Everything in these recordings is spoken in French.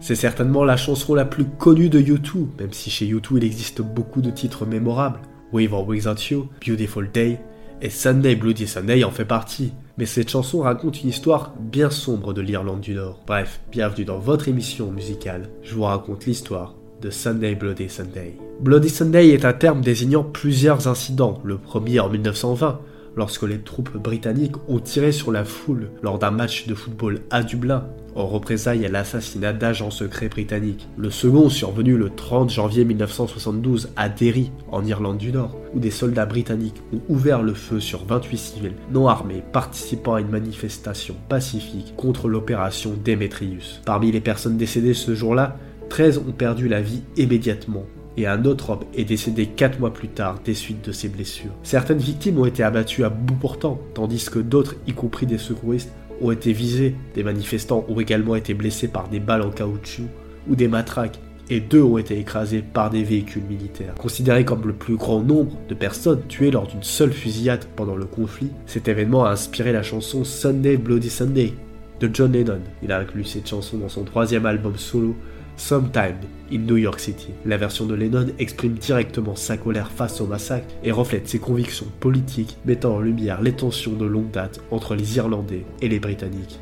C'est certainement la chanson la plus connue de U2, même si chez U2 il existe beaucoup de titres mémorables. Wave or Without You, Beautiful Day, et Sunday Bloody Sunday en fait partie. Mais cette chanson raconte une histoire bien sombre de l'Irlande du Nord. Bref, bienvenue dans votre émission musicale. Je vous raconte l'histoire de Sunday Bloody Sunday. Bloody Sunday est un terme désignant plusieurs incidents. Le premier en 1920, lorsque les troupes britanniques ont tiré sur la foule lors d'un match de football à Dublin en représailles à l'assassinat d'agents secrets britanniques. Le second survenu le 30 janvier 1972 à Derry, en Irlande du Nord, où des soldats britanniques ont ouvert le feu sur 28 civils non armés participant à une manifestation pacifique contre l'opération Demetrius. Parmi les personnes décédées ce jour-là, 13 ont perdu la vie immédiatement et un autre homme est décédé 4 mois plus tard des suites de ses blessures. Certaines victimes ont été abattues à bout portant, tandis que d'autres, y compris des secouristes, ont été visés. Des manifestants ont également été blessés par des balles en caoutchouc ou des matraques, et deux ont été écrasés par des véhicules militaires. Considéré comme le plus grand nombre de personnes tuées lors d'une seule fusillade pendant le conflit, cet événement a inspiré la chanson Sunday Bloody Sunday de John Lennon. Il a inclus cette chanson dans son troisième album solo Sometime in New York City. La version de Lennon exprime directement sa colère face au massacre et reflète ses convictions politiques, mettant en lumière les tensions de longue date entre les Irlandais et les Britanniques.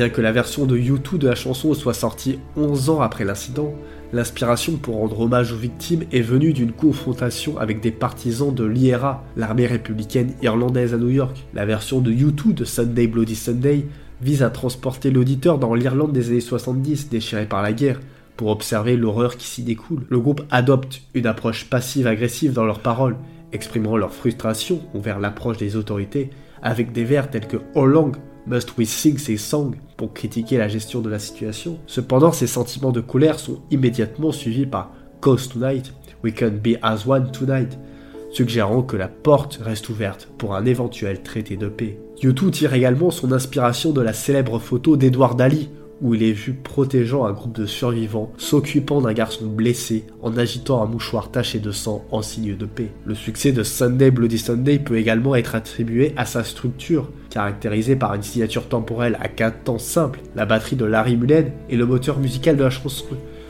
Bien que la version de U2 de la chanson soit sortie 11 ans après l'incident, l'inspiration pour rendre hommage aux victimes est venue d'une confrontation avec des partisans de l'IRA, l'armée républicaine irlandaise à New York. La version de U2 de Sunday Bloody Sunday vise à transporter l'auditeur dans l'Irlande des années 70 déchirée par la guerre, pour observer l'horreur qui s'y découle. Le groupe adopte une approche passive-agressive dans leurs paroles, exprimant leur frustration envers l'approche des autorités avec des vers tels que Long Must We Sing Ces Songs pour critiquer la gestion de la situation? Cependant, ces sentiments de colère sont immédiatement suivis par Cause Tonight, We Can Be As One Tonight, suggérant que la porte reste ouverte pour un éventuel traité de paix. U2 tire également son inspiration de la célèbre photo d'Edward Dali, où il est vu protégeant un groupe de survivants, s'occupant d'un garçon blessé en agitant un mouchoir taché de sang en signe de paix. Le succès de Sunday Bloody Sunday peut également être attribué à sa structure, caractérisée par une signature temporelle à quatre temps simples, la batterie de Larry Mullen et le moteur musical de la chanson,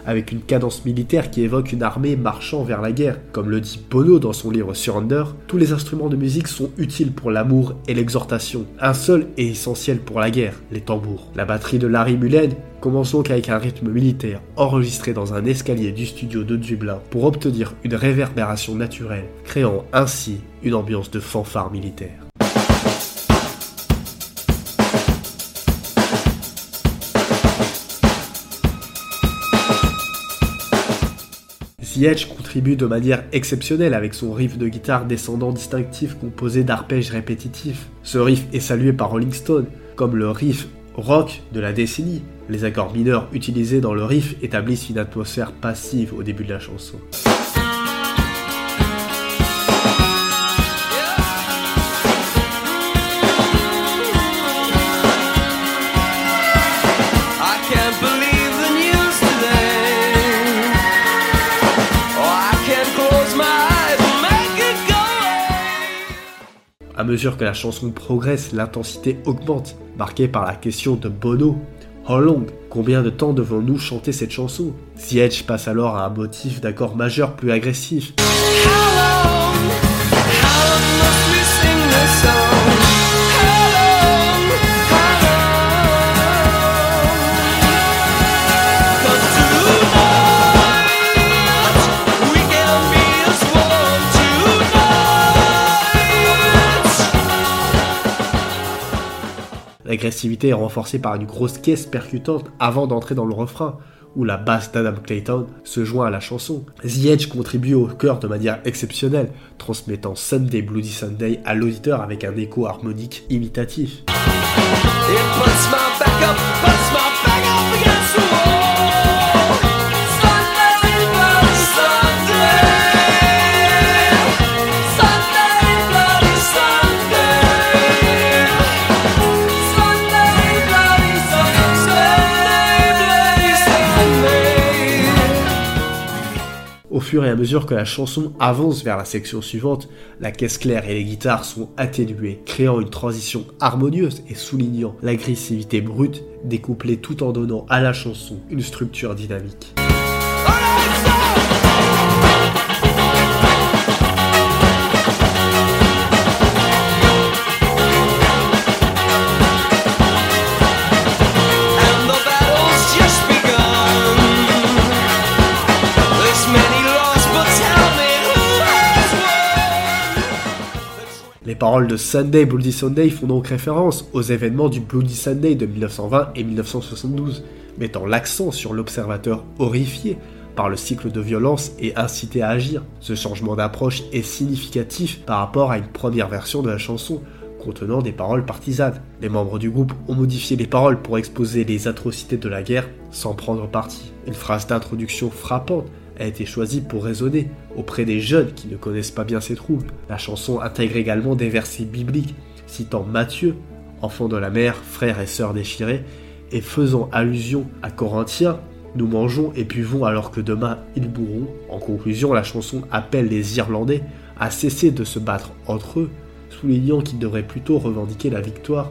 avec une cadence militaire qui évoque une armée marchant vers la guerre. Comme le dit Bono dans son livre Surrender, tous les instruments de musique sont utiles pour l'amour et l'exhortation. Un seul est essentiel pour la guerre, les tambours. La batterie de Larry Mullen commence donc avec un rythme militaire enregistré dans un escalier du studio de Dublin pour obtenir une réverbération naturelle, créant ainsi une ambiance de fanfare militaire. The Edge contribue de manière exceptionnelle avec son riff de guitare descendant distinctif composé d'arpèges répétitifs. Ce riff est salué par Rolling Stone comme le riff rock de la décennie. Les accords mineurs utilisés dans le riff établissent une atmosphère passive au début de la chanson. À mesure que la chanson progresse, l'intensité augmente, marquée par la question de Bono. How long Combien de temps devons-nous chanter cette chanson? The Edge passe alors à un motif d'accord majeur plus agressif. L'agressivité est renforcée par une grosse caisse percutante avant d'entrer dans le refrain, où la basse d'Adam Clayton se joint à la chanson. The Edge contribue au chœur de manière exceptionnelle, transmettant Sunday Bloody Sunday à l'auditeur avec un écho harmonique imitatif. Fur et à mesure que la chanson avance vers la section suivante, la caisse claire et les guitares sont atténuées, créant une transition harmonieuse et soulignant l'agressivité brute découplée tout en donnant à la chanson une structure dynamique. Les paroles de Sunday Bloody Sunday font donc référence aux événements du Bloody Sunday de 1920 et 1972, mettant l'accent sur l'observateur horrifié par le cycle de violence et incité à agir. Ce changement d'approche est significatif par rapport à une première version de la chanson contenant des paroles partisanes. Les membres du groupe ont modifié les paroles pour exposer les atrocités de la guerre sans prendre parti. Une phrase d'introduction frappante a été choisie pour raisonner auprès des jeunes qui ne connaissent pas bien ces troubles. La chanson intègre également des versets bibliques citant Matthieu, enfant de la mère, frère et sœur déchirés, et faisant allusion à Corinthiens, nous mangeons et buvons alors que demain ils bourront. En conclusion, la chanson appelle les Irlandais à cesser de se battre entre eux, soulignant qu'ils devraient plutôt revendiquer la victoire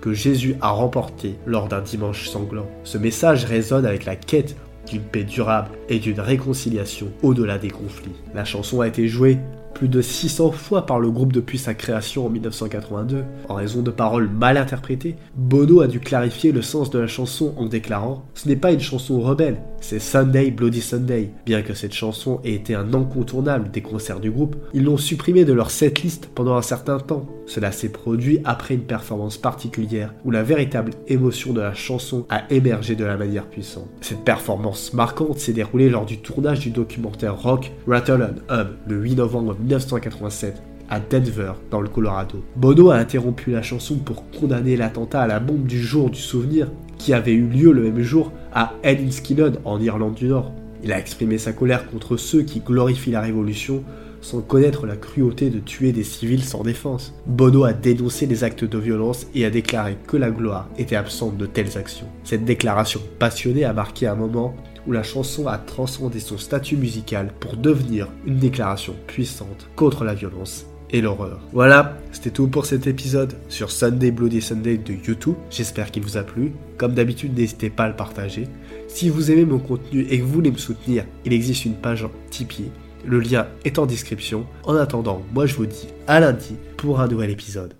que Jésus a remportée lors d'un dimanche sanglant. Ce message résonne avec la quête d'une paix durable et d'une réconciliation au-delà des conflits. La chanson a été jouée plus de 600 fois par le groupe depuis sa création en 1982. En raison de paroles mal interprétées, Bono a dû clarifier le sens de la chanson en déclarant Ce n'est pas une chanson rebelle, c'est Sunday Bloody Sunday. Bien que cette chanson ait été un incontournable des concerts du groupe, ils l'ont supprimée de leur setlist pendant un certain temps. Cela s'est produit après une performance particulière où la véritable émotion de la chanson a émergé de la manière puissante. Cette performance marquante s'est déroulée lors du tournage du documentaire rock Rattle and Hum le 8 novembre 1987 à Denver, dans le Colorado. Bono a interrompu la chanson pour condamner l'attentat à la bombe du jour du souvenir qui avait eu lieu le même jour à Enniskillen en Irlande du Nord. Il a exprimé sa colère contre ceux qui glorifient la révolution sans connaître la cruauté de tuer des civils sans défense. Bono a dénoncé les actes de violence et a déclaré que la gloire était absente de telles actions. Cette déclaration passionnée a marqué un moment où la chanson a transcendé son statut musical pour devenir une déclaration puissante contre la violence et l'horreur. Voilà, c'était tout pour cet épisode sur Sunday Bloody Sunday de YouTube. J'espère qu'il vous a plu. Comme d'habitude, n'hésitez pas à le partager. Si vous aimez mon contenu et que vous voulez me soutenir, il existe une page en Tipeee. Le lien est en description. En attendant, moi je vous dis à lundi pour un nouvel épisode.